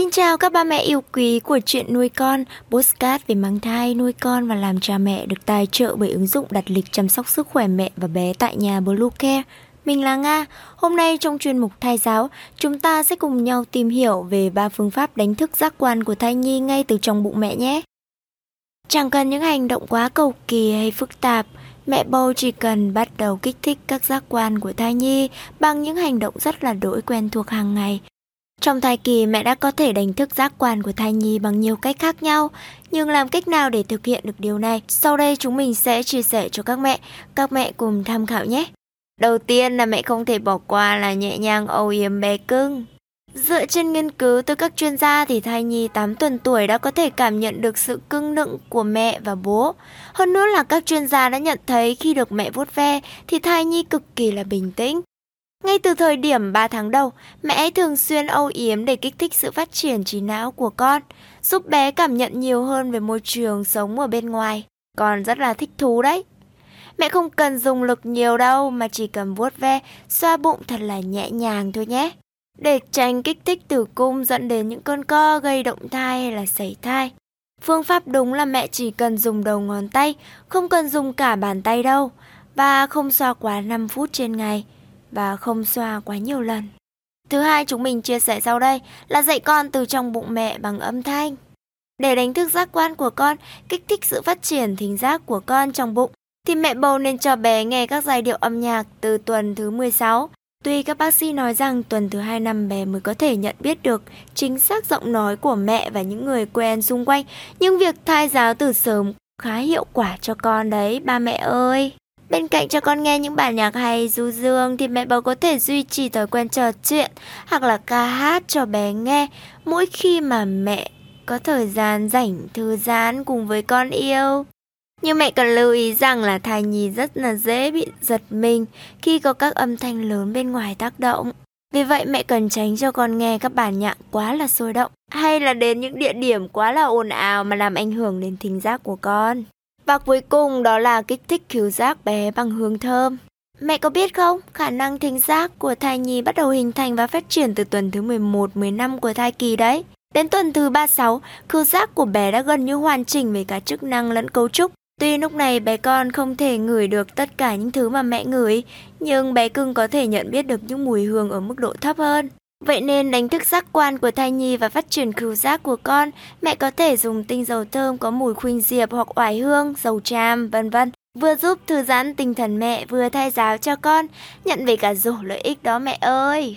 Xin chào các ba mẹ yêu quý của chuyện nuôi con, postcard về mang thai, nuôi con và làm cha mẹ được tài trợ bởi ứng dụng đặt lịch chăm sóc sức khỏe mẹ và bé tại nhà Bluecare. Mình là Nga, hôm nay trong chuyên mục thai giáo, chúng ta sẽ cùng nhau tìm hiểu về ba phương pháp đánh thức giác quan của thai nhi ngay từ trong bụng mẹ nhé. Chẳng cần những hành động quá cầu kỳ hay phức tạp, mẹ bầu chỉ cần bắt đầu kích thích các giác quan của thai nhi bằng những hành động rất là đổi quen thuộc hàng ngày trong thai kỳ, mẹ đã có thể đánh thức giác quan của thai nhi bằng nhiều cách khác nhau, nhưng làm cách nào để thực hiện được điều này? Sau đây chúng mình sẽ chia sẻ cho các mẹ, các mẹ cùng tham khảo nhé. Đầu tiên là mẹ không thể bỏ qua là nhẹ nhàng âu yếm bé cưng. Dựa trên nghiên cứu từ các chuyên gia thì thai nhi 8 tuần tuổi đã có thể cảm nhận được sự cưng nựng của mẹ và bố. Hơn nữa là các chuyên gia đã nhận thấy khi được mẹ vuốt ve thì thai nhi cực kỳ là bình tĩnh. Ngay từ thời điểm 3 tháng đầu, mẹ thường xuyên âu yếm để kích thích sự phát triển trí não của con, giúp bé cảm nhận nhiều hơn về môi trường sống ở bên ngoài. Con rất là thích thú đấy. Mẹ không cần dùng lực nhiều đâu mà chỉ cần vuốt ve, xoa bụng thật là nhẹ nhàng thôi nhé. Để tránh kích thích tử cung dẫn đến những cơn co gây động thai hay là sảy thai. Phương pháp đúng là mẹ chỉ cần dùng đầu ngón tay, không cần dùng cả bàn tay đâu. Và không xoa quá 5 phút trên ngày và không xoa quá nhiều lần. Thứ hai chúng mình chia sẻ sau đây là dạy con từ trong bụng mẹ bằng âm thanh. Để đánh thức giác quan của con, kích thích sự phát triển thính giác của con trong bụng, thì mẹ bầu nên cho bé nghe các giai điệu âm nhạc từ tuần thứ 16. Tuy các bác sĩ nói rằng tuần thứ hai năm bé mới có thể nhận biết được chính xác giọng nói của mẹ và những người quen xung quanh, nhưng việc thai giáo từ sớm khá hiệu quả cho con đấy, ba mẹ ơi. Bên cạnh cho con nghe những bản nhạc hay du dương thì mẹ bầu có thể duy trì thói quen trò chuyện hoặc là ca hát cho bé nghe mỗi khi mà mẹ có thời gian rảnh thư giãn cùng với con yêu. Nhưng mẹ cần lưu ý rằng là thai nhi rất là dễ bị giật mình khi có các âm thanh lớn bên ngoài tác động. Vì vậy mẹ cần tránh cho con nghe các bản nhạc quá là sôi động hay là đến những địa điểm quá là ồn ào mà làm ảnh hưởng đến thính giác của con. Và cuối cùng đó là kích thích khứu giác bé bằng hương thơm. Mẹ có biết không, khả năng thính giác của thai nhi bắt đầu hình thành và phát triển từ tuần thứ 11, 15 của thai kỳ đấy. Đến tuần thứ 36, khứu giác của bé đã gần như hoàn chỉnh về cả chức năng lẫn cấu trúc. Tuy lúc này bé con không thể ngửi được tất cả những thứ mà mẹ ngửi, nhưng bé cưng có thể nhận biết được những mùi hương ở mức độ thấp hơn. Vậy nên đánh thức giác quan của thai nhi và phát triển khứu giác của con, mẹ có thể dùng tinh dầu thơm có mùi khuynh diệp hoặc oải hương, dầu tràm, vân vân, vừa giúp thư giãn tinh thần mẹ vừa thay giáo cho con, nhận về cả rổ lợi ích đó mẹ ơi.